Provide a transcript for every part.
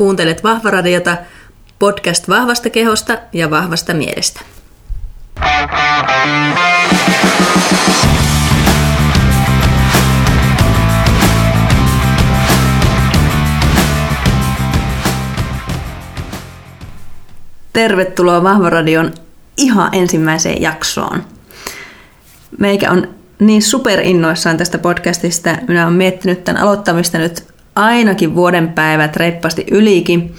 Kuuntelet Vahvaradiota, podcast vahvasta kehosta ja vahvasta mielestä. Tervetuloa Vahvaradion ihan ensimmäiseen jaksoon. Meikä on niin superinnoissaan tästä podcastista. Minä olen miettinyt tämän aloittamista nyt ainakin vuoden päivät reippaasti ylikin.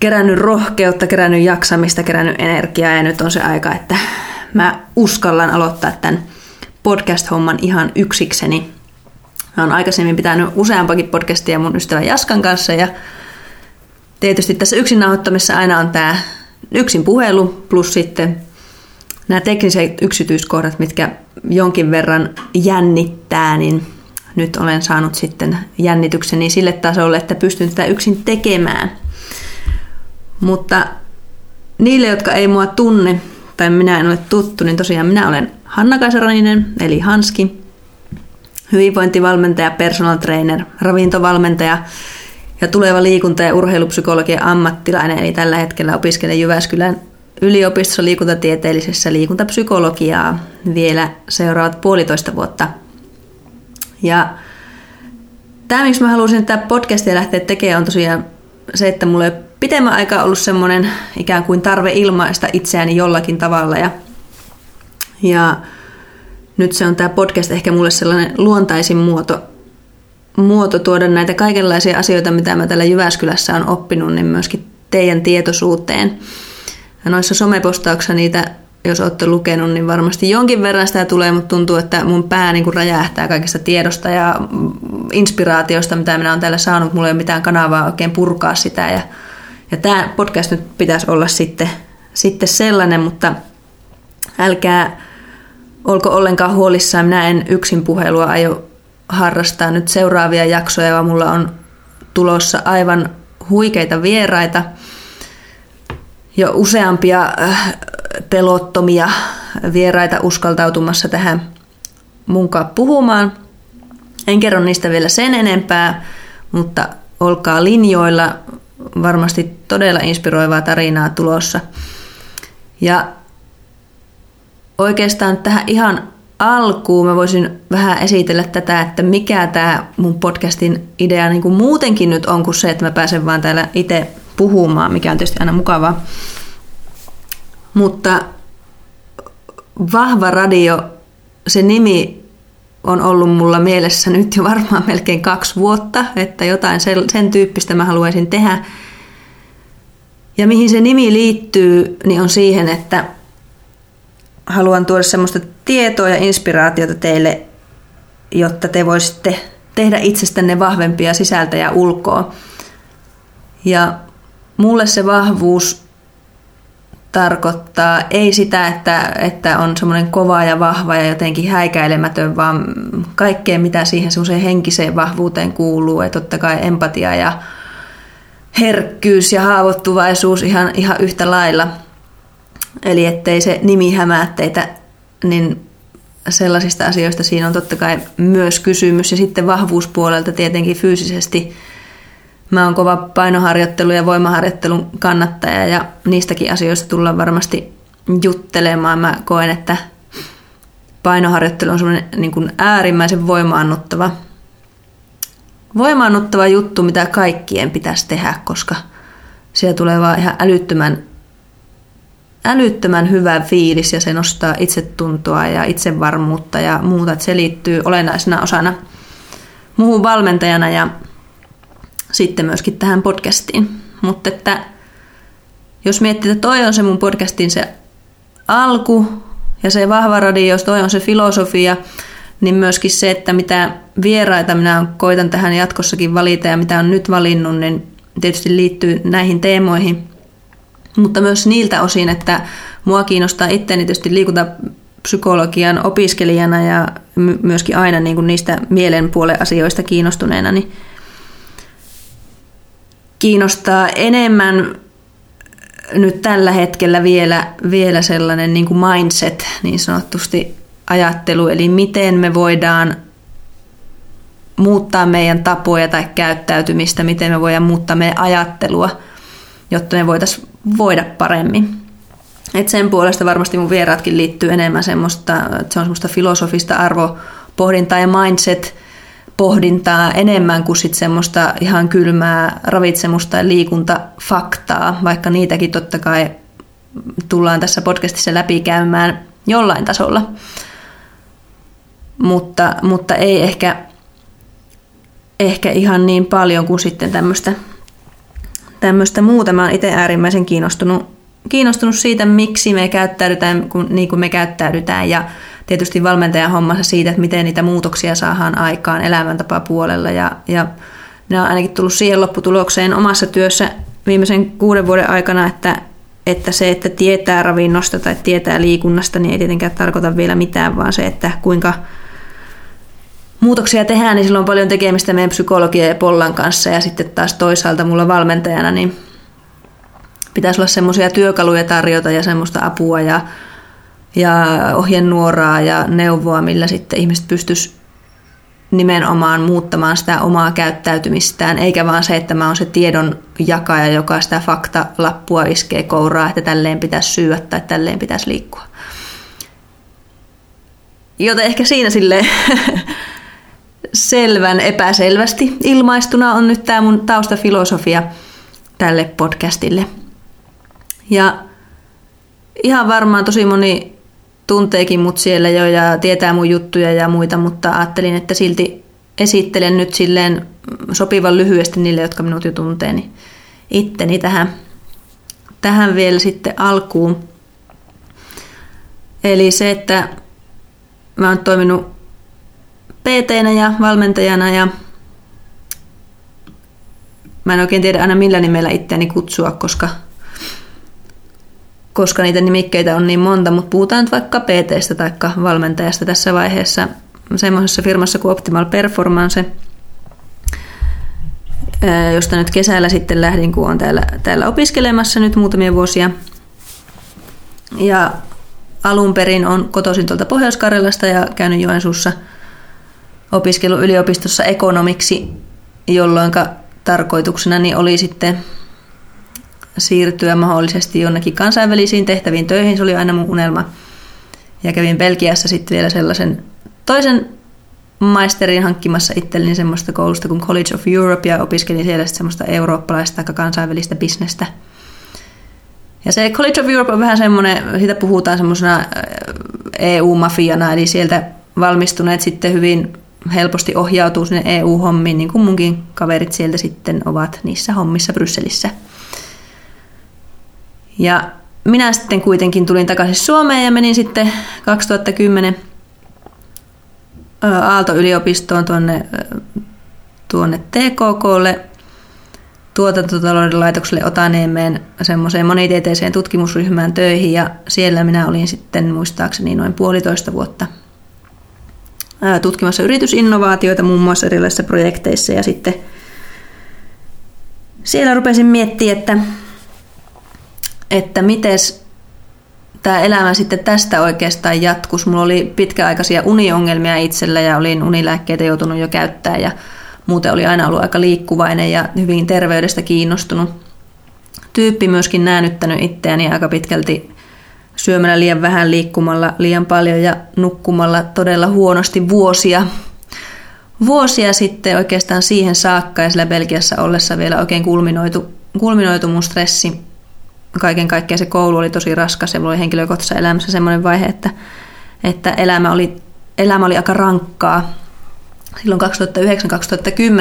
Kerännyt rohkeutta, kerännyt jaksamista, kerännyt energiaa ja nyt on se aika, että mä uskallan aloittaa tämän podcast-homman ihan yksikseni. Mä oon aikaisemmin pitänyt useampakin podcastia mun ystävä Jaskan kanssa ja tietysti tässä yksin nauhoittamisessa aina on tämä yksin puhelu plus sitten nämä tekniset yksityiskohdat, mitkä jonkin verran jännittää, niin nyt olen saanut sitten jännitykseni sille tasolle, että pystyn tätä yksin tekemään. Mutta niille, jotka ei mua tunne tai minä en ole tuttu, niin tosiaan minä olen Hanna Kaisaraninen, eli Hanski, hyvinvointivalmentaja, personal trainer, ravintovalmentaja ja tuleva liikunta- ja urheilupsykologian ammattilainen, eli tällä hetkellä opiskelen Jyväskylän yliopistossa liikuntatieteellisessä liikuntapsykologiaa vielä seuraavat puolitoista vuotta. Ja tämä, miksi mä halusin tätä podcastia lähteä tekemään, on tosiaan se, että mulla ei ole pitemmän aikaa ollut semmoinen ikään kuin tarve ilmaista itseäni jollakin tavalla. Ja, ja nyt se on tämä podcast ehkä mulle sellainen luontaisin muoto, muoto tuoda näitä kaikenlaisia asioita, mitä mä täällä Jyväskylässä on oppinut, niin myöskin teidän tietoisuuteen. Ja noissa somepostauksissa niitä, jos olette lukenut, niin varmasti jonkin verran sitä tulee, mutta tuntuu, että mun pää niin kuin räjähtää kaikista tiedosta ja inspiraatiosta, mitä minä olen täällä saanut. Mulla ei ole mitään kanavaa oikein purkaa sitä. Ja, ja tämä podcast nyt pitäisi olla sitten, sitten sellainen, mutta älkää olko ollenkaan huolissaan. Minä en yksin puhelua aio harrastaa nyt seuraavia jaksoja, vaan mulla on tulossa aivan huikeita vieraita – jo useampia äh, pelottomia vieraita uskaltautumassa tähän munkaan puhumaan. En kerro niistä vielä sen enempää, mutta olkaa linjoilla. Varmasti todella inspiroivaa tarinaa tulossa. Ja oikeastaan tähän ihan alkuun mä voisin vähän esitellä tätä, että mikä tämä mun podcastin idea niin kuin muutenkin nyt on kuin se, että mä pääsen vaan täällä itse puhumaan, mikä on tietysti aina mukavaa. Mutta vahva radio, se nimi on ollut mulla mielessä nyt jo varmaan melkein kaksi vuotta, että jotain sen, sen tyyppistä mä haluaisin tehdä. Ja mihin se nimi liittyy, niin on siihen, että haluan tuoda semmoista tietoa ja inspiraatiota teille, jotta te voisitte tehdä itsestänne vahvempia sisältä ja ulkoa. Ja mulle se vahvuus tarkoittaa ei sitä, että, että on semmoinen kova ja vahva ja jotenkin häikäilemätön, vaan kaikkea mitä siihen semmoiseen henkiseen vahvuuteen kuuluu. Ja totta kai empatia ja herkkyys ja haavoittuvaisuus ihan, ihan yhtä lailla. Eli ettei se nimi hämää teitä, niin sellaisista asioista siinä on totta kai myös kysymys. Ja sitten vahvuuspuolelta tietenkin fyysisesti – Mä oon kova painoharjoittelu ja voimaharjoittelun kannattaja ja niistäkin asioista tullaan varmasti juttelemaan. Mä koen, että painoharjoittelu on semmoinen niin kuin äärimmäisen voimaannuttava, voimaannuttava juttu, mitä kaikkien pitäisi tehdä, koska siellä tulee vaan ihan älyttömän, älyttömän hyvä fiilis ja se nostaa itsetuntoa ja itsevarmuutta ja muuta. Että se liittyy olennaisena osana muuhun valmentajana ja sitten myöskin tähän podcastiin. Mutta että jos miettii, että toi on se mun podcastin se alku ja se vahva radio, jos toi on se filosofia, niin myöskin se, että mitä vieraita minä koitan tähän jatkossakin valita ja mitä on nyt valinnut, niin tietysti liittyy näihin teemoihin. Mutta myös niiltä osin, että mua kiinnostaa itseäni tietysti liikuntapsykologian opiskelijana ja myöskin aina niin kuin niistä mielenpuolen asioista kiinnostuneena, niin kiinnostaa enemmän nyt tällä hetkellä vielä, vielä sellainen niin kuin mindset, niin sanotusti ajattelu, eli miten me voidaan muuttaa meidän tapoja tai käyttäytymistä, miten me voidaan muuttaa meidän ajattelua, jotta me voitaisiin voida paremmin. Et sen puolesta varmasti mun vieraatkin liittyy enemmän semmoista, että se on semmoista filosofista arvopohdintaa ja mindset pohdintaa enemmän kuin sit semmoista ihan kylmää ravitsemusta ja liikuntafaktaa, vaikka niitäkin totta kai tullaan tässä podcastissa läpikäymään jollain tasolla. Mutta, mutta ei ehkä, ehkä ihan niin paljon kuin sitten tämmöistä, tämmöistä muuta. Mä oon itse äärimmäisen kiinnostunut, kiinnostunut siitä, miksi me käyttäydytään niin kuin me käyttäydytään ja tietysti valmentajan hommassa siitä, että miten niitä muutoksia saadaan aikaan elämäntapapuolella. Ja, ja minä olen ainakin tullut siihen lopputulokseen omassa työssä viimeisen kuuden vuoden aikana, että, että se, että tietää ravinnosta tai tietää liikunnasta, niin ei tietenkään tarkoita vielä mitään, vaan se, että kuinka muutoksia tehdään, niin sillä on paljon tekemistä meidän psykologia ja pollan kanssa. Ja sitten taas toisaalta mulla valmentajana, niin pitäisi olla semmoisia työkaluja tarjota ja semmoista apua ja ja ohjenuoraa ja neuvoa, millä sitten ihmiset pystyisivät nimenomaan muuttamaan sitä omaa käyttäytymistään, eikä vaan se, että mä oon se tiedon jakaja, joka sitä faktalappua iskee kouraa, että tälleen pitäisi syödä tai tälleen pitäisi liikkua. Joten ehkä siinä sille selvän epäselvästi ilmaistuna on nyt tämä mun taustafilosofia tälle podcastille. Ja ihan varmaan tosi moni tunteekin mut siellä jo ja tietää mun juttuja ja muita, mutta ajattelin, että silti esittelen nyt silleen sopivan lyhyesti niille, jotka minut jo tuntee, niin itteni tähän, tähän vielä sitten alkuun. Eli se, että mä oon toiminut pt ja valmentajana ja mä en oikein tiedä aina millä nimellä itseäni kutsua, koska koska niitä nimikkeitä on niin monta, mutta puhutaan nyt vaikka PT-stä tai valmentajasta tässä vaiheessa semmoisessa firmassa kuin Optimal Performance, josta nyt kesällä sitten lähdin, kun olen täällä, täällä opiskelemassa nyt muutamia vuosia. Ja alun perin on kotoisin tuolta Pohjois-Karjalasta ja käynyt Joensuussa opiskelu yliopistossa ekonomiksi, jolloin tarkoituksena oli sitten siirtyä mahdollisesti jonnekin kansainvälisiin tehtäviin töihin. Se oli aina mun unelma. Ja kävin Belgiassa sitten vielä sellaisen toisen maisterin hankkimassa itselleni semmoista koulusta kuin College of Europe ja opiskelin siellä semmoista eurooppalaista tai kansainvälistä bisnestä. Ja se College of Europe on vähän semmoinen, siitä puhutaan semmoisena EU-mafiana, eli sieltä valmistuneet sitten hyvin helposti ohjautuu sinne EU-hommiin, niin kuin munkin kaverit sieltä sitten ovat niissä hommissa Brysselissä. Ja minä sitten kuitenkin tulin takaisin Suomeen ja menin sitten 2010 Aalto-yliopistoon tuonne, tuonne TKKlle tuotantotalouden laitokselle Otaniemeen semmoiseen monitieteiseen tutkimusryhmään töihin ja siellä minä olin sitten muistaakseni noin puolitoista vuotta tutkimassa yritysinnovaatioita muun muassa erilaisissa projekteissa ja sitten siellä rupesin miettimään, että että miten tämä elämä sitten tästä oikeastaan jatkus. Mulla oli pitkäaikaisia uniongelmia itsellä ja olin unilääkkeitä joutunut jo käyttää ja muuten oli aina ollut aika liikkuvainen ja hyvin terveydestä kiinnostunut. Tyyppi myöskin näännyttänyt itseäni aika pitkälti syömällä liian vähän, liikkumalla liian paljon ja nukkumalla todella huonosti vuosia. Vuosia sitten oikeastaan siihen saakka ja sillä Belgiassa ollessa vielä oikein kulminoitu, kulminoitu mun stressi kaiken kaikkiaan se koulu oli tosi raskas ja mulla oli henkilökohtaisessa elämässä semmoinen vaihe, että, että elämä, oli, elämä oli aika rankkaa. Silloin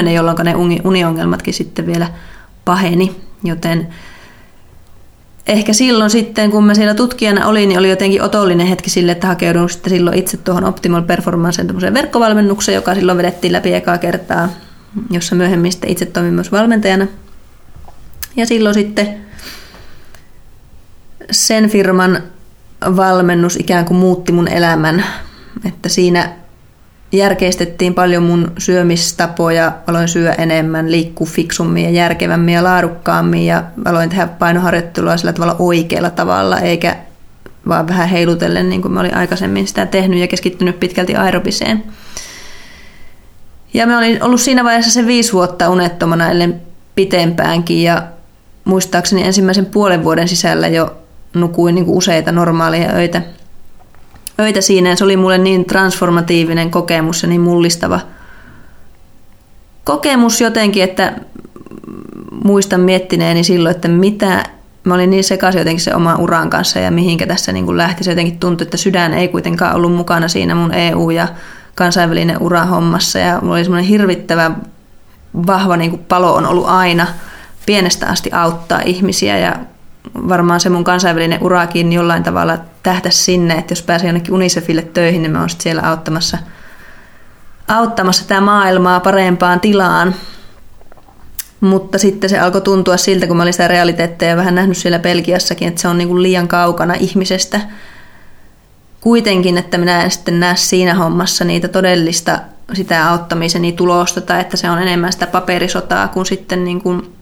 2009-2010, jolloin ne uniongelmatkin sitten vielä paheni, joten ehkä silloin sitten, kun mä siellä tutkijana olin, niin oli jotenkin otollinen hetki sille, että hakeudun sitten silloin itse tuohon Optimal Performanceen verkkovalmennukseen, joka silloin vedettiin läpi ekaa kertaa, jossa myöhemmin sitten itse toimin myös valmentajana. Ja silloin sitten sen firman valmennus ikään kuin muutti mun elämän, että siinä järkeistettiin paljon mun syömistapoja, aloin syödä enemmän, liikkua fiksummin ja järkevämmin ja laadukkaammin ja aloin tehdä painoharjoittelua sillä tavalla oikealla tavalla, eikä vaan vähän heilutellen niin kuin mä olin aikaisemmin sitä tehnyt ja keskittynyt pitkälti aerobiseen. Ja mä olin ollut siinä vaiheessa se viisi vuotta unettomana, ellen pitempäänkin. Ja muistaakseni ensimmäisen puolen vuoden sisällä jo nukuin niin kuin useita normaaleja öitä, öitä siinä. Ja se oli mulle niin transformatiivinen kokemus ja niin mullistava kokemus jotenkin, että muistan miettineeni silloin, että mitä, mä olin niin sekaisin jotenkin se oman uran kanssa ja mihinkä tässä niin kuin lähti. Se jotenkin tuntui, että sydän ei kuitenkaan ollut mukana siinä mun EU- ja kansainvälinen ura hommassa ja mulla oli semmoinen hirvittävä vahva niin kuin palo on ollut aina pienestä asti auttaa ihmisiä ja varmaan se mun kansainvälinen urakin jollain tavalla tähtäisi sinne, että jos pääsee jonnekin Unicefille töihin, niin mä oon siellä auttamassa, auttamassa tämä maailmaa parempaan tilaan. Mutta sitten se alkoi tuntua siltä, kun mä olin sitä realiteetteja vähän nähnyt siellä Belgiassakin, että se on niin kuin liian kaukana ihmisestä. Kuitenkin, että minä en sitten näe siinä hommassa niitä todellista sitä auttamiseni tulosta tai että se on enemmän sitä paperisotaa kuin sitten niin kuin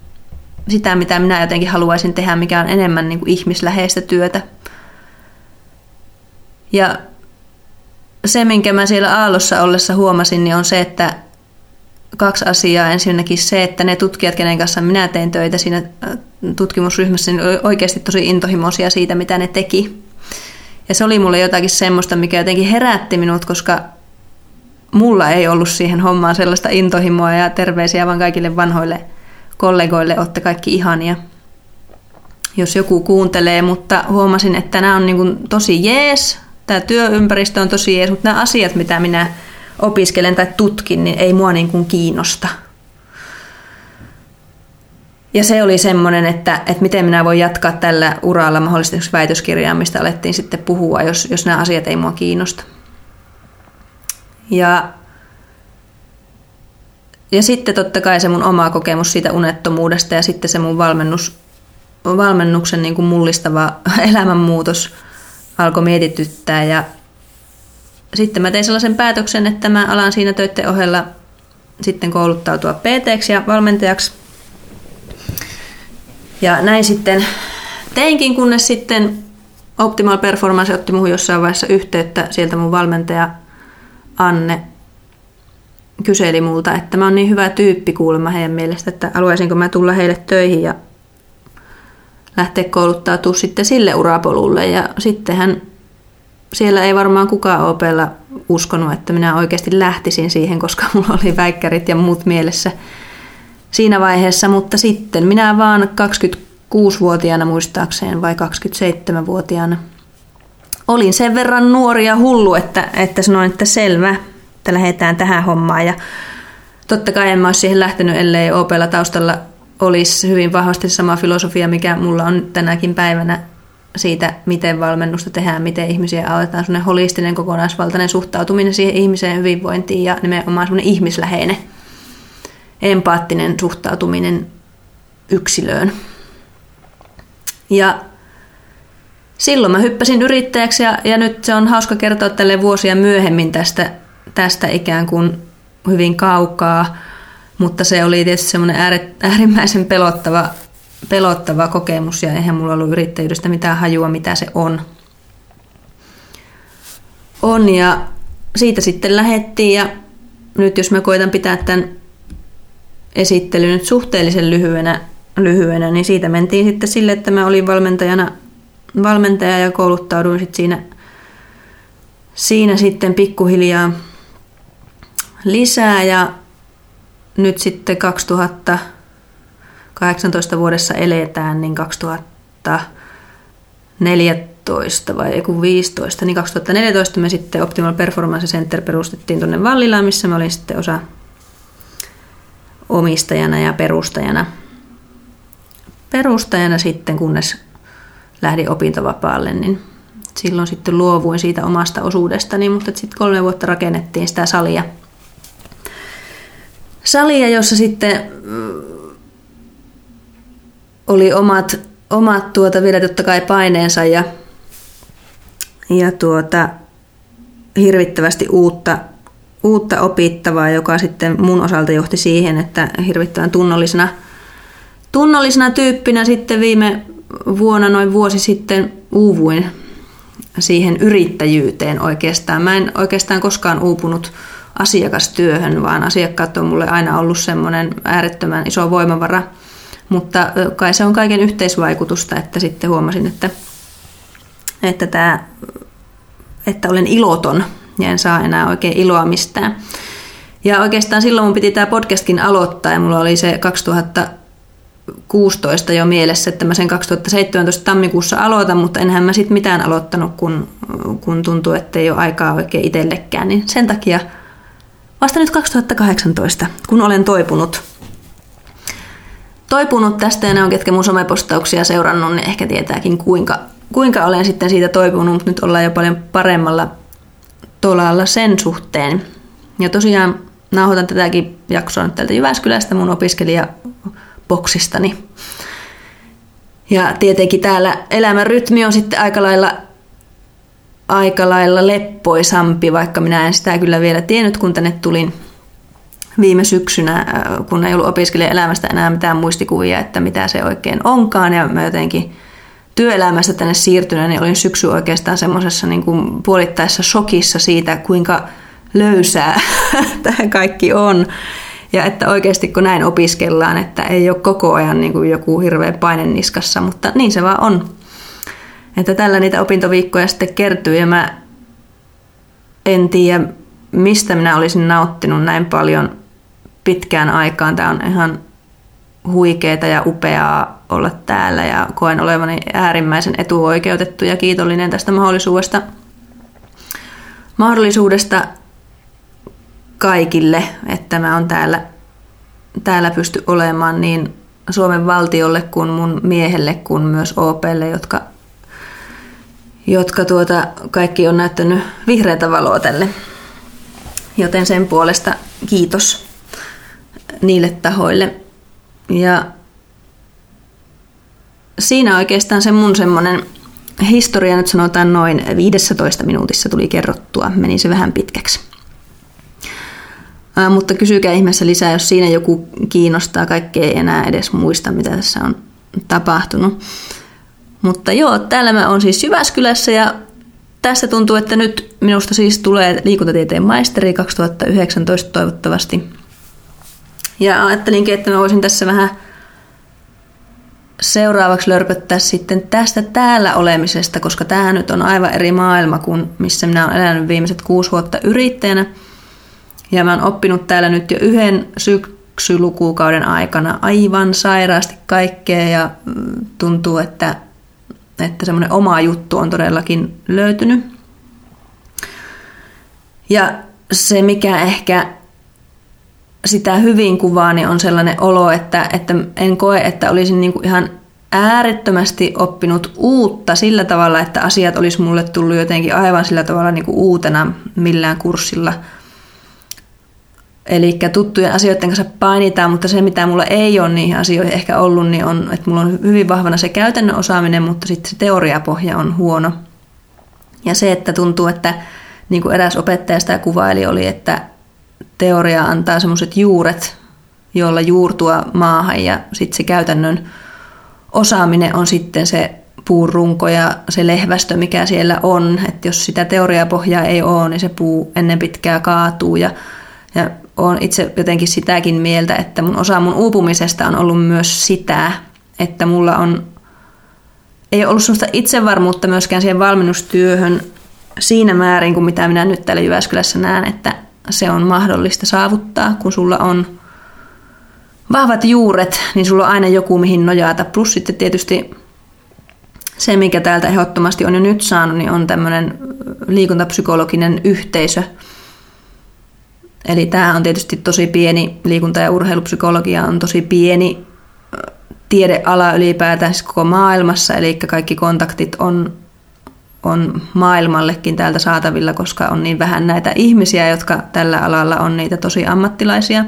sitä, mitä minä jotenkin haluaisin tehdä, mikä on enemmän niin kuin ihmisläheistä työtä. Ja se, minkä mä siellä Aallossa ollessa huomasin, niin on se, että kaksi asiaa. Ensinnäkin se, että ne tutkijat, kenen kanssa minä tein töitä siinä äh, tutkimusryhmässä, niin oli oikeasti tosi intohimoisia siitä, mitä ne teki. Ja se oli mulle jotakin semmoista, mikä jotenkin herätti minut, koska mulla ei ollut siihen hommaan sellaista intohimoa ja terveisiä vaan kaikille vanhoille kollegoille, olette kaikki ihania, jos joku kuuntelee, mutta huomasin, että nämä on niin tosi jees, tämä työympäristö on tosi jees, mutta nämä asiat, mitä minä opiskelen tai tutkin, niin ei mua niin kuin kiinnosta. Ja se oli semmoinen, että, että miten minä voin jatkaa tällä uralla mahdollisesti väitöskirjaa, mistä alettiin sitten puhua, jos, jos nämä asiat ei mua kiinnosta. Ja, ja sitten totta kai se mun oma kokemus siitä unettomuudesta ja sitten se mun valmennus, valmennuksen niin kuin mullistava elämänmuutos alkoi mietityttää ja sitten mä tein sellaisen päätöksen, että mä alan siinä töiden ohella sitten kouluttautua pt ja valmentajaksi. Ja näin sitten teinkin, kunnes sitten Optimal Performance otti muuhun jossain vaiheessa yhteyttä. Sieltä mun valmentaja Anne kyseli multa, että mä oon niin hyvä tyyppi kuulemma heidän mielestä, että haluaisinko mä tulla heille töihin ja lähteä kouluttautumaan sitten sille urapolulle. Ja sitten hän siellä ei varmaan kukaan Opella uskonut, että minä oikeasti lähtisin siihen, koska mulla oli väikkärit ja muut mielessä siinä vaiheessa, mutta sitten minä vaan 26-vuotiaana muistaakseen vai 27-vuotiaana olin sen verran nuori ja hullu, että, että sanoin, että selvä, että lähdetään tähän hommaan ja totta kai en mä siihen lähtenyt, ellei Opella taustalla olisi hyvin vahvasti sama filosofia, mikä mulla on tänäkin päivänä siitä, miten valmennusta tehdään, miten ihmisiä autetaan, semmoinen holistinen kokonaisvaltainen suhtautuminen siihen ihmiseen hyvinvointiin ja nimenomaan semmoinen ihmisläheinen, empaattinen suhtautuminen yksilöön. Ja silloin mä hyppäsin yrittäjäksi ja, ja nyt se on hauska kertoa tälle vuosia myöhemmin tästä, tästä ikään kuin hyvin kaukaa, mutta se oli tietysti semmoinen äärimmäisen pelottava pelottava kokemus ja eihän mulla ollut yrittäjyydestä mitään hajua, mitä se on. On ja siitä sitten lähettiin ja nyt jos mä koitan pitää tämän esittelyn nyt suhteellisen lyhyenä, lyhyenä, niin siitä mentiin sitten sille, että mä olin valmentajana valmentaja ja kouluttauduin sitten siinä, siinä sitten pikkuhiljaa lisää ja nyt sitten 2000 18 vuodessa eletään, niin 2014 vai joku 15, niin 2014 me sitten Optimal Performance Center perustettiin tuonne Vallilaan, missä mä olin sitten osa omistajana ja perustajana. Perustajana sitten, kunnes lähdin opintovapaalle, niin silloin sitten luovuin siitä omasta osuudestani, mutta sitten kolme vuotta rakennettiin sitä salia. Salia, jossa sitten oli omat, omat tuota, vielä totta kai paineensa ja, ja tuota, hirvittävästi uutta, uutta opittavaa, joka sitten mun osalta johti siihen, että hirvittävän tunnollisena, tunnollisena tyyppinä sitten viime vuonna, noin vuosi sitten, uuvuin siihen yrittäjyyteen oikeastaan. Mä en oikeastaan koskaan uupunut asiakastyöhön, vaan asiakkaat on mulle aina ollut semmoinen äärettömän iso voimavara. Mutta kai se on kaiken yhteisvaikutusta, että sitten huomasin, että, että, tämä, että olen iloton ja en saa enää oikein iloa mistään. Ja oikeastaan silloin mun piti tämä podcastkin aloittaa ja mulla oli se 2016 jo mielessä, että mä sen 2017 tammikuussa aloitan, mutta enhän mä sitten mitään aloittanut, kun, kun tuntuu, että ei ole aikaa oikein itsellekään. Niin sen takia vasta nyt 2018, kun olen toipunut toipunut tästä ja ne on, ketkä mun somepostauksia seurannut, niin ehkä tietääkin kuinka, kuinka olen sitten siitä toipunut, mutta nyt ollaan jo paljon paremmalla tolalla sen suhteen. Ja tosiaan nauhoitan tätäkin jaksoa nyt täältä Jyväskylästä mun opiskelijaboksistani. Ja tietenkin täällä elämän rytmi on sitten aika lailla, aika lailla leppoisampi, vaikka minä en sitä kyllä vielä tiennyt, kun tänne tulin viime syksynä, kun ei ollut opiskelijaelämästä enää mitään muistikuvia, että mitä se oikein onkaan. Ja mä jotenkin työelämästä tänne siirtyneen, niin olin syksy oikeastaan semmoisessa niin kuin puolittaessa shokissa siitä, kuinka löysää tämä kaikki on. Ja että oikeasti kun näin opiskellaan, että ei ole koko ajan niin kuin joku hirveä paine niskassa, mutta niin se vaan on. Että tällä niitä opintoviikkoja sitten kertyy ja mä en tiedä, mistä minä olisin nauttinut näin paljon pitkään aikaan. Tämä on ihan huikeeta ja upeaa olla täällä ja koen olevani äärimmäisen etuoikeutettu ja kiitollinen tästä mahdollisuudesta, mahdollisuudesta kaikille, että mä on täällä, täällä pysty olemaan niin Suomen valtiolle kuin mun miehelle kuin myös OPlle, jotka, jotka tuota, kaikki on näyttänyt vihreätä valoa tälle. Joten sen puolesta kiitos niille tahoille. Ja siinä oikeastaan se mun semmoinen historia nyt sanotaan noin 15 minuutissa tuli kerrottua, meni se vähän pitkäksi. Ää, mutta kysykää ihmeessä lisää, jos siinä joku kiinnostaa, kaikkea ei enää edes muista, mitä tässä on tapahtunut. Mutta joo, täällä mä oon siis Jyväskylässä ja tässä tuntuu, että nyt minusta siis tulee liikuntatieteen maisteri 2019 toivottavasti. Ja ajattelinkin, että mä voisin tässä vähän seuraavaksi lörpöttää sitten tästä täällä olemisesta, koska tämä nyt on aivan eri maailma kuin missä minä olen elänyt viimeiset kuusi vuotta yrittäjänä. Ja mä oon oppinut täällä nyt jo yhden syksylukukauden aikana aivan sairaasti kaikkea ja mm, tuntuu, että, että semmoinen oma juttu on todellakin löytynyt. Ja se, mikä ehkä sitä hyvin kuvaa, niin on sellainen olo, että, että en koe, että olisin niin kuin ihan äärettömästi oppinut uutta sillä tavalla, että asiat olisi mulle tullut jotenkin aivan sillä tavalla niin kuin uutena millään kurssilla. Eli tuttujen asioiden kanssa painitaan, mutta se mitä mulla ei ole niihin asioihin ehkä ollut, niin on, että mulla on hyvin vahvana se käytännön osaaminen, mutta sitten se teoriapohja on huono. Ja se, että tuntuu, että niin kuin eräs opettaja sitä kuvaili, oli, että teoria antaa semmoiset juuret, joilla juurtua maahan ja sitten se käytännön osaaminen on sitten se puurunko ja se lehvästö, mikä siellä on. Että jos sitä teoriapohjaa ei ole, niin se puu ennen pitkää kaatuu ja, ja olen itse jotenkin sitäkin mieltä, että mun osa mun uupumisesta on ollut myös sitä, että mulla on ei ollut sellaista itsevarmuutta myöskään siihen valmennustyöhön siinä määrin kuin mitä minä nyt täällä Jyväskylässä näen, että se on mahdollista saavuttaa, kun sulla on vahvat juuret, niin sulla on aina joku mihin nojata. Plus sitten tietysti se, mikä täältä ehdottomasti on jo nyt saanut, niin on tämmöinen liikuntapsykologinen yhteisö. Eli tämä on tietysti tosi pieni, liikunta- ja urheilupsykologia on tosi pieni tiedeala ylipäätään siis koko maailmassa, eli kaikki kontaktit on on maailmallekin täältä saatavilla, koska on niin vähän näitä ihmisiä, jotka tällä alalla on niitä tosi ammattilaisia.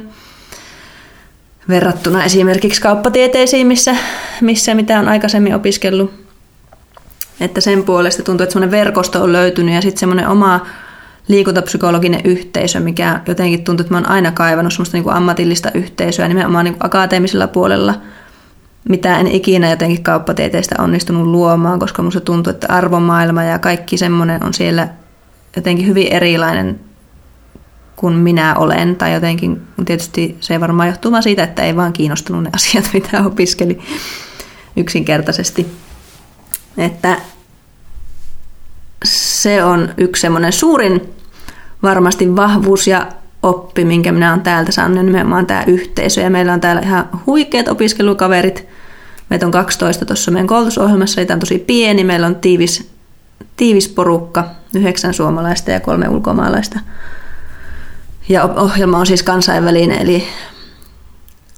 Verrattuna esimerkiksi kauppatieteisiin, missä, missä mitä on aikaisemmin opiskellut. Että sen puolesta tuntuu, että semmoinen verkosto on löytynyt ja sitten semmoinen oma liikuntapsykologinen yhteisö, mikä jotenkin tuntuu, että mä oon aina kaivannut semmoista niin kuin ammatillista yhteisöä nimenomaan niin kuin akateemisella puolella – mitä en ikinä jotenkin kauppatieteestä onnistunut luomaan, koska musta tuntuu, että arvomaailma ja kaikki semmoinen on siellä jotenkin hyvin erilainen kuin minä olen. Tai jotenkin, tietysti se varmaan johtuu vaan siitä, että ei vaan kiinnostunut ne asiat, mitä opiskeli yksinkertaisesti. Että se on yksi semmoinen suurin varmasti vahvuus ja oppi, minkä minä olen täältä saanut, nimenomaan tämä yhteisö. Ja meillä on täällä ihan huikeat opiskelukaverit. Meitä on 12 tuossa meidän koulutusohjelmassa, eli tämä on tosi pieni. Meillä on tiivis, tiivis porukka, yhdeksän suomalaista ja kolme ulkomaalaista. Ja ohjelma on siis kansainvälinen, eli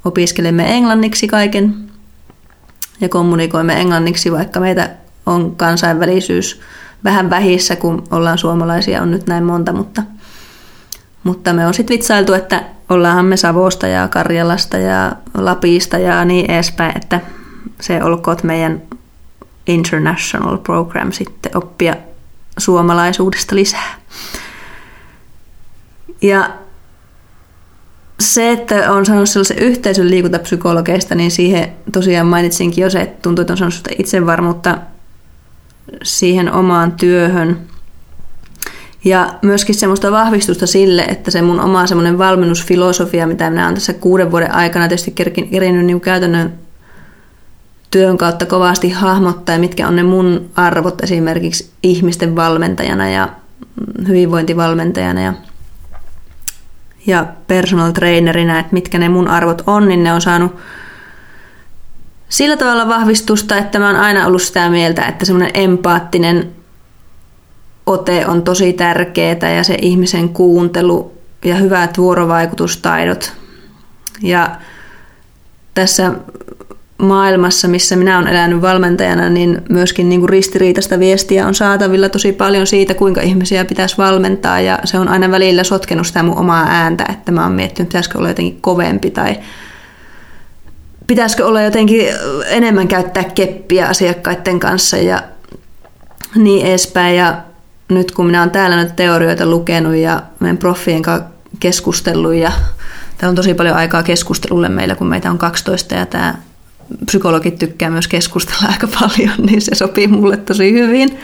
opiskelemme englanniksi kaiken ja kommunikoimme englanniksi, vaikka meitä on kansainvälisyys vähän vähissä, kun ollaan suomalaisia, on nyt näin monta, mutta, mutta me on sitten vitsailtu, että ollaanhan me Savosta ja Karjalasta ja Lapista ja niin edespäin, että se olkoot meidän international program sitten oppia suomalaisuudesta lisää. Ja se, että on saanut sellaisen yhteisön liikuntapsykologeista, niin siihen tosiaan mainitsinkin jo se, että tuntuu, että on saanut itsevarmuutta siihen omaan työhön. Ja myöskin semmoista vahvistusta sille, että se mun oma semmoinen valmennusfilosofia, mitä minä olen tässä kuuden vuoden aikana tietysti kerinyt niin käytännön työn kautta kovasti hahmottaa, mitkä on ne mun arvot esimerkiksi ihmisten valmentajana ja hyvinvointivalmentajana ja, ja personal trainerina, että mitkä ne mun arvot on, niin ne on saanut sillä tavalla vahvistusta, että mä oon aina ollut sitä mieltä, että semmoinen empaattinen ote on tosi tärkeää ja se ihmisen kuuntelu ja hyvät vuorovaikutustaidot. Ja tässä maailmassa, missä minä olen elänyt valmentajana, niin myöskin niin kuin ristiriitaista viestiä on saatavilla tosi paljon siitä, kuinka ihmisiä pitäisi valmentaa ja se on aina välillä sotkenut sitä mun omaa ääntä, että mä oon miettinyt, pitäisikö olla jotenkin kovempi tai pitäisikö olla jotenkin enemmän käyttää keppiä asiakkaiden kanssa ja niin edespäin. Ja nyt kun minä olen täällä näitä teorioita lukenut ja meidän proffien kanssa keskustellut ja täällä on tosi paljon aikaa keskustelulle meillä, kun meitä on 12 ja tämä psykologit tykkää myös keskustella aika paljon, niin se sopii mulle tosi hyvin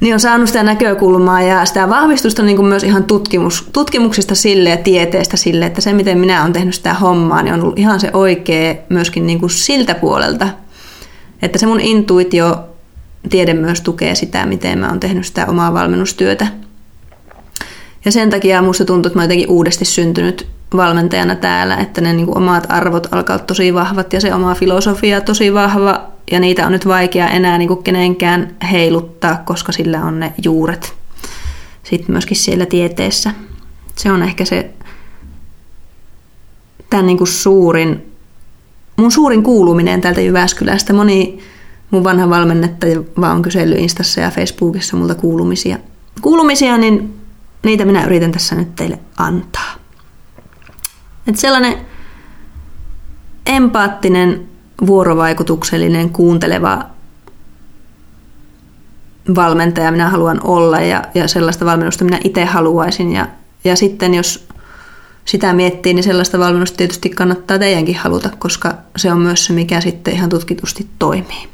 niin on saanut sitä näkökulmaa ja sitä vahvistusta niin kuin myös ihan tutkimus, tutkimuksista sille ja tieteestä sille, että se miten minä olen tehnyt sitä hommaa, niin on ollut ihan se oikea myöskin niin kuin siltä puolelta. Että se mun intuitio tiede myös tukee sitä, miten mä oon tehnyt sitä omaa valmennustyötä. Ja sen takia musta tuntuu, että mä oon jotenkin uudesti syntynyt valmentajana täällä, että ne niin kuin omat arvot alkaa tosi vahvat ja se oma filosofia tosi vahva ja niitä on nyt vaikea enää niin kuin kenenkään heiluttaa, koska sillä on ne juuret sitten myöskin siellä tieteessä. Se on ehkä se tämän niin kuin suurin, mun suurin kuuluminen täältä Jyväskylästä. Moni mun vanha valmennettaja vaan on kysellyt Instassa ja Facebookissa multa kuulumisia. Kuulumisia, niin niitä minä yritän tässä nyt teille antaa. Et sellainen empaattinen vuorovaikutuksellinen, kuunteleva valmentaja minä haluan olla ja, ja sellaista valmennusta minä itse haluaisin. Ja, ja sitten jos sitä miettii, niin sellaista valmennusta tietysti kannattaa teidänkin haluta, koska se on myös se, mikä sitten ihan tutkitusti toimii.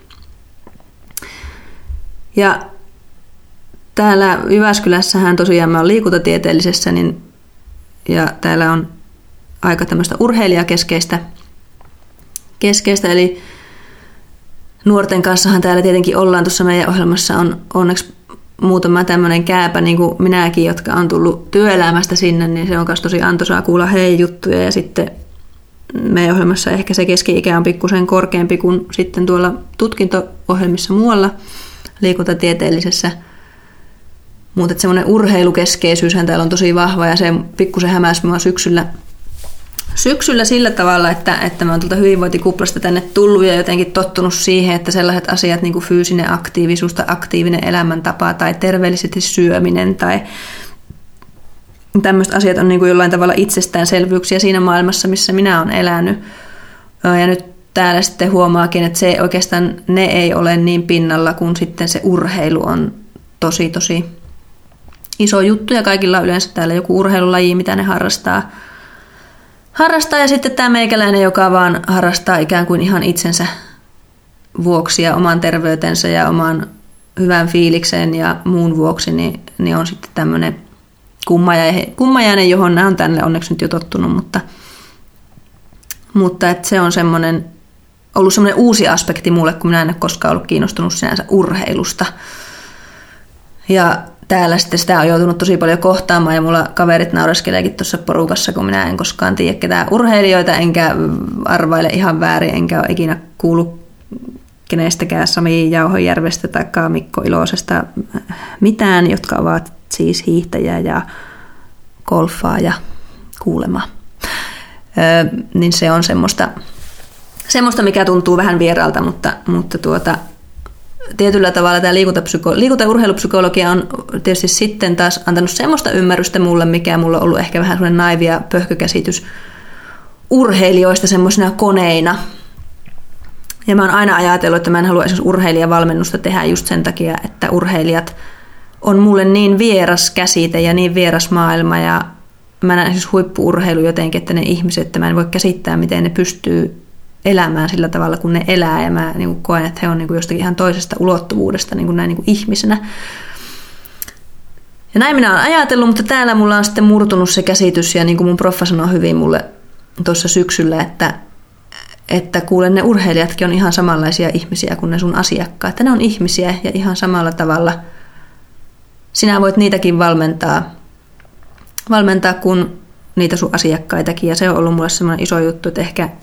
Ja täällä Jyväskylässähän tosiaan mä olen liikuntatieteellisessä, niin, ja täällä on aika tämmöistä urheilijakeskeistä keskeistä, eli nuorten kanssahan täällä tietenkin ollaan. Tuossa meidän ohjelmassa on onneksi muutama tämmöinen kääpä, niin kuin minäkin, jotka on tullut työelämästä sinne, niin se on myös tosi antoisaa kuulla heidän juttuja. Ja sitten meidän ohjelmassa ehkä se keski-ikä on pikkusen korkeampi kuin sitten tuolla tutkinto-ohjelmissa muualla liikuntatieteellisessä. Mutta semmoinen urheilukeskeisyyshän täällä on tosi vahva ja se pikkusen hämäsi syksyllä syksyllä sillä tavalla, että, että mä oon tuolta hyvinvointikuplasta tänne tullut ja jotenkin tottunut siihen, että sellaiset asiat niin kuin fyysinen aktiivisuus tai aktiivinen elämäntapa tai terveellisesti syöminen tai tämmöiset asiat on niin kuin jollain tavalla itsestäänselvyyksiä siinä maailmassa, missä minä olen elänyt. Ja nyt täällä sitten huomaakin, että se oikeastaan ne ei ole niin pinnalla, kun sitten se urheilu on tosi tosi iso juttu ja kaikilla on yleensä täällä joku urheilulaji, mitä ne harrastaa – harrastaa ja sitten tämä meikäläinen, joka vaan harrastaa ikään kuin ihan itsensä vuoksi ja oman terveytensä ja oman hyvän fiilikseen ja muun vuoksi, niin, niin on sitten tämmöinen kummajainen, johon nämä on tänne onneksi nyt jo tottunut, mutta, mutta että se on semmoinen, ollut semmoinen uusi aspekti mulle, kun minä en ole koskaan ollut kiinnostunut sinänsä urheilusta. Ja täällä sitten sitä on joutunut tosi paljon kohtaamaan ja mulla kaverit naureskeleekin tuossa porukassa, kun minä en koskaan tiedä ketään urheilijoita, enkä arvaile ihan väärin, enkä ole ikinä kuullut kenestäkään Sami Jauhojärvestä tai Mikko Ilosesta mitään, jotka ovat siis hiihtäjä ja golfaa ja kuulema. Öö, niin se on semmoista, semmoista, mikä tuntuu vähän vieraalta, mutta, mutta tuota, tietyllä tavalla tämä liikuntapsyko- liikunta- ja urheilupsykologia on tietysti sitten taas antanut semmoista ymmärrystä mulle, mikä mulla on ollut ehkä vähän sellainen naivia pöhkökäsitys urheilijoista semmoisena koneina. Ja mä oon aina ajatellut, että mä en halua esimerkiksi urheilijavalmennusta tehdä just sen takia, että urheilijat on mulle niin vieras käsite ja niin vieras maailma ja mä näen siis huippuurheilu jotenkin, että ne ihmiset, että mä en voi käsittää, miten ne pystyy elämään sillä tavalla, kun ne elää. Ja mä niin kuin koen, että he on niin kuin jostakin ihan toisesta ulottuvuudesta niin kuin näin niin kuin ihmisenä. Ja näin minä olen ajatellut, mutta täällä mulla on sitten murtunut se käsitys, ja niin kuin mun proffa sanoi hyvin mulle tuossa syksyllä, että, että kuulen ne urheilijatkin on ihan samanlaisia ihmisiä kuin ne sun asiakkaat. Että ne on ihmisiä ja ihan samalla tavalla sinä voit niitäkin valmentaa, valmentaa kuin niitä sun asiakkaitakin. Ja se on ollut mulle semmoinen iso juttu, että ehkä –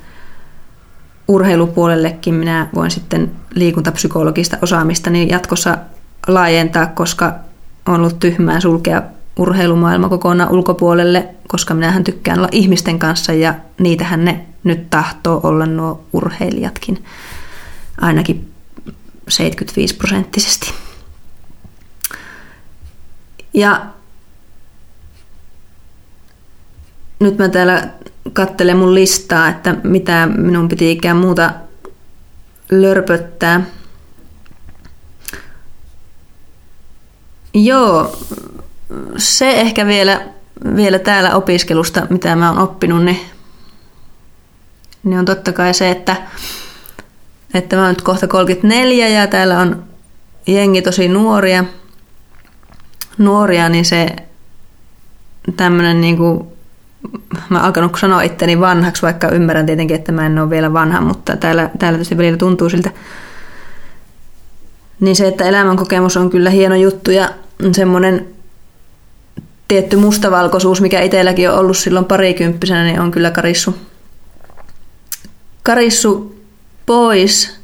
urheilupuolellekin minä voin sitten liikuntapsykologista osaamista niin jatkossa laajentaa, koska on ollut tyhmää sulkea urheilumaailma kokonaan ulkopuolelle, koska minähän tykkään olla ihmisten kanssa ja niitähän ne nyt tahtoo olla nuo urheilijatkin ainakin 75 prosenttisesti. Ja nyt mä täällä kattele mun listaa, että mitä minun piti ikään muuta lörpöttää. Joo, se ehkä vielä, vielä täällä opiskelusta, mitä mä oon oppinut, niin, niin on totta kai se, että, että mä oon nyt kohta 34 ja täällä on jengi tosi nuoria, nuoria niin se tämmöinen niinku mä alkanut sanoa itteni vanhaksi, vaikka ymmärrän tietenkin, että mä en ole vielä vanha, mutta täällä, täällä tietysti välillä tuntuu siltä. Niin se, että elämänkokemus on kyllä hieno juttu ja semmoinen tietty mustavalkoisuus, mikä itselläkin on ollut silloin parikymppisenä, niin on kyllä karissu, karissu pois.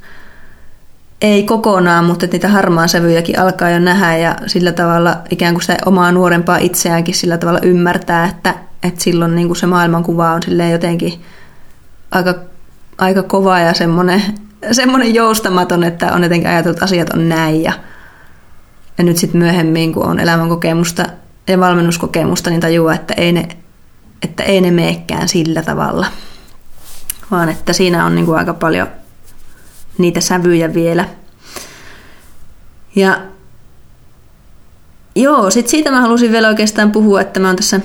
Ei kokonaan, mutta niitä harmaan sävyjäkin alkaa jo nähdä ja sillä tavalla ikään kuin sitä omaa nuorempaa itseäänkin sillä tavalla ymmärtää, että että silloin niin kuin se maailmankuva on jotenkin aika, aika kova ja semmoinen, semmoinen joustamaton, että on jotenkin ajatellut, että asiat on näin. Ja, ja nyt sitten myöhemmin, kun on elämänkokemusta ja valmennuskokemusta, niin tajuaa, että ei ne, että ei ne meekään sillä tavalla. Vaan että siinä on niin kuin aika paljon niitä sävyjä vielä. Ja joo, sitten siitä mä halusin vielä oikeastaan puhua, että mä oon tässä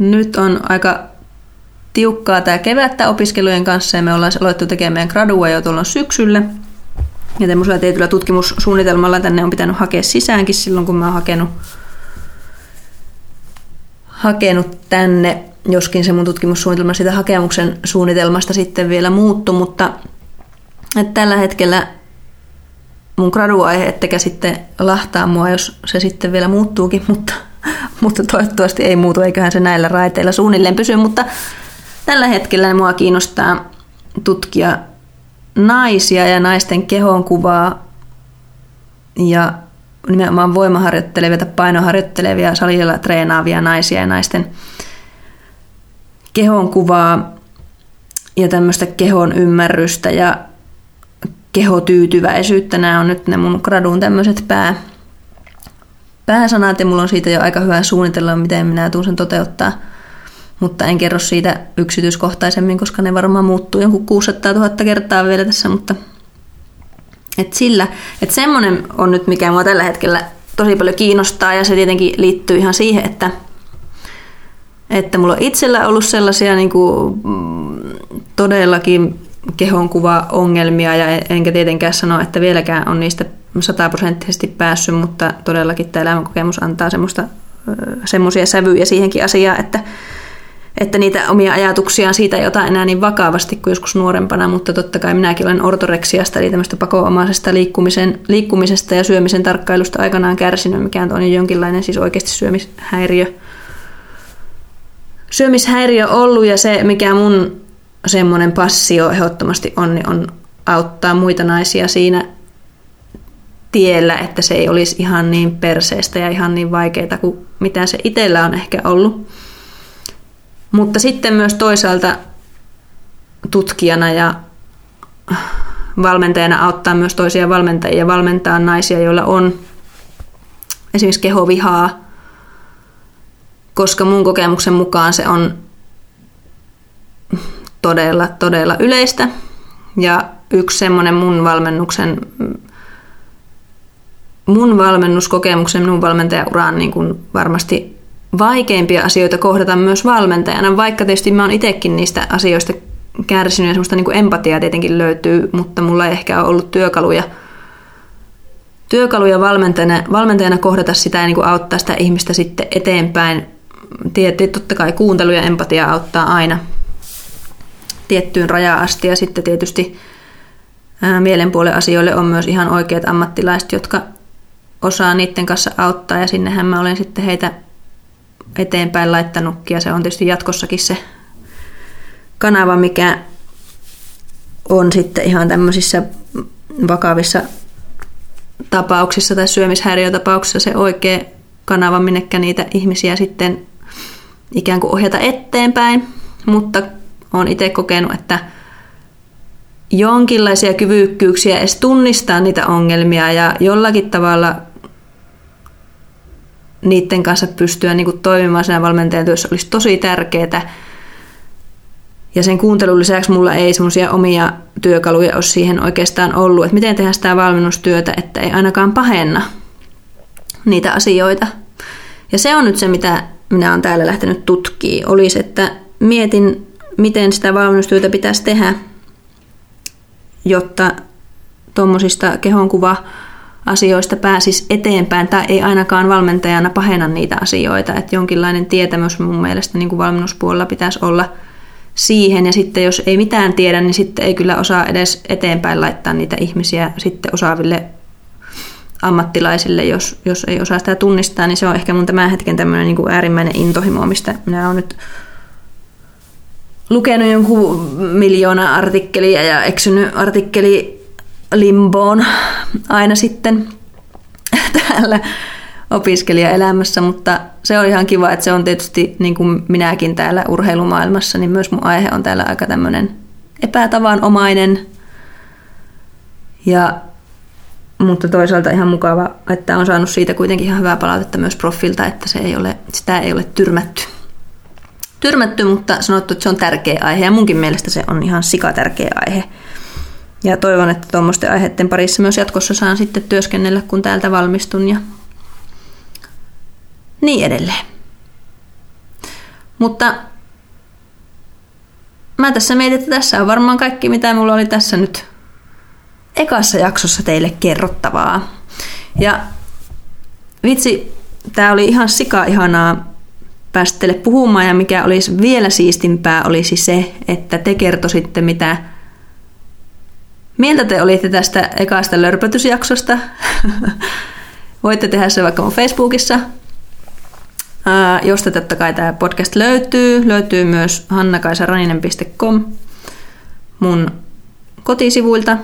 nyt on aika tiukkaa tämä kevättä opiskelujen kanssa ja me ollaan aloittu tekemään meidän gradua jo tuolla syksyllä. Ja tämmöisellä tietyllä tutkimussuunnitelmalla tänne on pitänyt hakea sisäänkin silloin, kun mä oon hakenut, hakenut tänne, joskin se mun tutkimussuunnitelma siitä hakemuksen suunnitelmasta sitten vielä muuttu, mutta että tällä hetkellä mun graduaihe ettekä sitten lahtaa mua, jos se sitten vielä muuttuukin, mutta mutta toivottavasti ei muutu, eiköhän se näillä raiteilla suunnilleen pysy, mutta tällä hetkellä mua kiinnostaa tutkia naisia ja naisten kehonkuvaa ja nimenomaan voimaharjoittelevia tai painoharjoittelevia, salilla treenaavia naisia ja naisten kehonkuvaa ja tämmöistä kehon ymmärrystä ja kehotyytyväisyyttä. Nämä on nyt ne mun gradun tämmöiset pää, pääsanat ja mulla on siitä jo aika hyvä suunnitella, miten minä tuun sen toteuttaa. Mutta en kerro siitä yksityiskohtaisemmin, koska ne varmaan muuttuu jonkun 600 000 kertaa vielä tässä, mutta et sillä, että semmoinen on nyt mikä mua tällä hetkellä tosi paljon kiinnostaa ja se tietenkin liittyy ihan siihen, että, että mulla on itsellä ollut sellaisia niin kuin, mm, todellakin kehonkuva-ongelmia ja enkä tietenkään sano, että vieläkään on niistä sataprosenttisesti päässyt, mutta todellakin tämä elämänkokemus antaa semmoista, semmoisia sävyjä siihenkin asiaan, että, että niitä omia ajatuksiaan siitä ei ota enää niin vakavasti kuin joskus nuorempana, mutta totta kai minäkin olen ortoreksiasta, eli tämmöistä pakoomaisesta liikkumisen, liikkumisesta ja syömisen tarkkailusta aikanaan kärsinyt, mikä on jonkinlainen siis oikeasti syömishäiriö. Syömishäiriö ollut ja se, mikä mun semmoinen passio ehdottomasti on, niin on auttaa muita naisia siinä tiellä, että se ei olisi ihan niin perseestä ja ihan niin vaikeaa kuin mitä se itsellä on ehkä ollut. Mutta sitten myös toisaalta tutkijana ja valmentajana auttaa myös toisia valmentajia valmentaa naisia, joilla on esimerkiksi kehovihaa, koska mun kokemuksen mukaan se on todella, todella yleistä. Ja yksi semmoinen mun valmennuksen, mun valmennuskokemuksen, mun valmentajauraan niin kuin varmasti vaikeimpia asioita kohdata myös valmentajana, vaikka tietysti mä oon itsekin niistä asioista kärsinyt ja semmoista niin kuin empatiaa tietenkin löytyy, mutta mulla ei ehkä ole ollut työkaluja, työkaluja valmentajana, valmentajana kohdata sitä ja niin kuin auttaa sitä ihmistä sitten eteenpäin. Tietysti totta kai kuuntelu ja empatia auttaa aina tiettyyn rajaan asti ja sitten tietysti mielenpuolen asioille on myös ihan oikeat ammattilaiset, jotka osaa niiden kanssa auttaa. Ja sinnehän mä olen sitten heitä eteenpäin laittanutkin. Ja se on tietysti jatkossakin se kanava, mikä on sitten ihan tämmöisissä vakavissa tapauksissa tai syömishäiriötapauksissa se oikea kanava, minnekä niitä ihmisiä sitten ikään kuin ohjata eteenpäin, mutta olen itse kokenut, että jonkinlaisia kyvykkyyksiä edes tunnistaa niitä ongelmia ja jollakin tavalla niiden kanssa pystyä niin toimimaan siinä valmentajan työssä olisi tosi tärkeää. Ja sen kuuntelun lisäksi mulla ei semmoisia omia työkaluja ole siihen oikeastaan ollut, että miten tehdään sitä valmennustyötä, että ei ainakaan pahenna niitä asioita. Ja se on nyt se, mitä minä olen täällä lähtenyt tutkimaan, olisi, että mietin, miten sitä valmennustyötä pitäisi tehdä, jotta tuommoisista kehonkuva asioista pääsisi eteenpäin tai ei ainakaan valmentajana pahenna niitä asioita. Että jonkinlainen tietämys mun mielestä niin kuin valmennuspuolella pitäisi olla siihen ja sitten jos ei mitään tiedä, niin sitten ei kyllä osaa edes eteenpäin laittaa niitä ihmisiä sitten osaaville ammattilaisille, jos, jos ei osaa sitä tunnistaa, niin se on ehkä mun tämän hetken tämmöinen niin kuin äärimmäinen intohimo, mistä minä olen nyt lukenut jonkun miljoona artikkelia ja eksynyt artikkeli limboon aina sitten täällä opiskelijaelämässä, mutta se on ihan kiva, että se on tietysti niin kuin minäkin täällä urheilumaailmassa, niin myös mun aihe on täällä aika tämmöinen epätavanomainen. Ja mutta toisaalta ihan mukava, että on saanut siitä kuitenkin ihan hyvää palautetta myös profilta, että se ei ole, sitä ei ole tyrmätty tyrmätty, mutta sanottu, että se on tärkeä aihe ja munkin mielestä se on ihan sikatärkeä aihe. Ja toivon, että tuommoisten aiheiden parissa myös jatkossa saan sitten työskennellä, kun täältä valmistun ja niin edelleen. Mutta mä tässä mietin, että tässä on varmaan kaikki, mitä mulla oli tässä nyt ekassa jaksossa teille kerrottavaa. Ja vitsi, tää oli ihan sika ihanaa päästä teille puhumaan ja mikä olisi vielä siistimpää olisi se, että te kertoisitte mitä mieltä te olitte tästä ekasta lörpötysjaksosta. Voitte tehdä se vaikka mun Facebookissa, josta totta kai tämä podcast löytyy. Löytyy myös hannakaisaraninen.com mun kotisivuilta.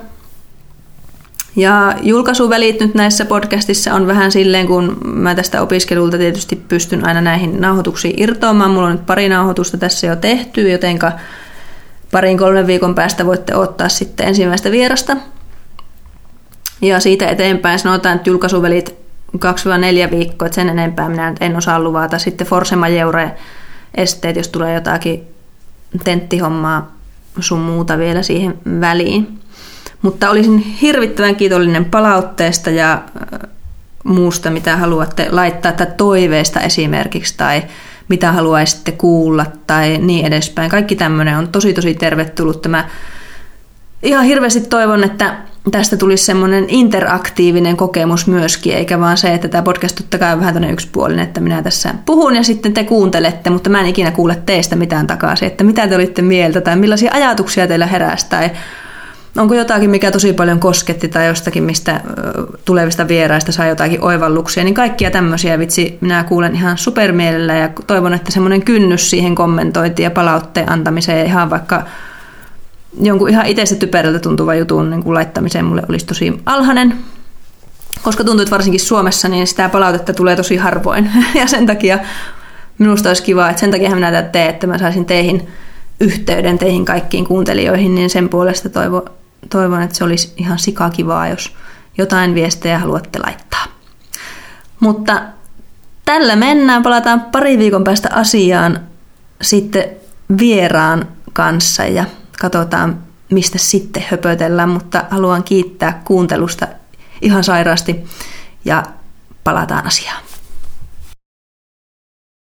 Ja julkaisuvälit nyt näissä podcastissa on vähän silleen, kun mä tästä opiskelulta tietysti pystyn aina näihin nauhoituksiin irtoamaan. Mulla on nyt pari nauhoitusta tässä jo tehty, jotenka parin kolmen viikon päästä voitte ottaa sitten ensimmäistä vierasta. Ja siitä eteenpäin sanotaan, että julkaisuvälit 2-4 viikkoa, että sen enempää minä nyt en osaa luvata. Sitten force majeure esteet, jos tulee jotakin tenttihommaa sun muuta vielä siihen väliin. Mutta olisin hirvittävän kiitollinen palautteesta ja äh, muusta, mitä haluatte laittaa, tai toiveesta esimerkiksi, tai mitä haluaisitte kuulla, tai niin edespäin. Kaikki tämmöinen on tosi tosi tervetullut. Tämä ihan hirveästi toivon, että tästä tulisi semmoinen interaktiivinen kokemus myöskin, eikä vaan se, että tämä podcast totta kai on vähän tämmöinen yksipuolinen, että minä tässä puhun ja sitten te kuuntelette, mutta mä en ikinä kuule teistä mitään takaisin, että mitä te olitte mieltä tai millaisia ajatuksia teillä heräsi tai onko jotakin, mikä tosi paljon kosketti tai jostakin, mistä tulevista vieraista saa jotakin oivalluksia, niin kaikkia tämmöisiä vitsi minä kuulen ihan supermielellä ja toivon, että semmoinen kynnys siihen kommentointiin ja palautteen antamiseen ihan vaikka jonkun ihan itse typerältä tuntuva jutun niin kuin laittamiseen mulle olisi tosi alhainen, koska tuntuu, että varsinkin Suomessa niin sitä palautetta tulee tosi harvoin. Ja sen takia minusta olisi kiva, että sen takia minä tätä teen, että mä saisin teihin yhteyden teihin kaikkiin kuuntelijoihin, niin sen puolesta toivo, toivon, että se olisi ihan sikakivaa, jos jotain viestejä haluatte laittaa. Mutta tällä mennään, palataan pari viikon päästä asiaan sitten vieraan kanssa ja katsotaan, mistä sitten höpötellään, mutta haluan kiittää kuuntelusta ihan sairaasti ja palataan asiaan.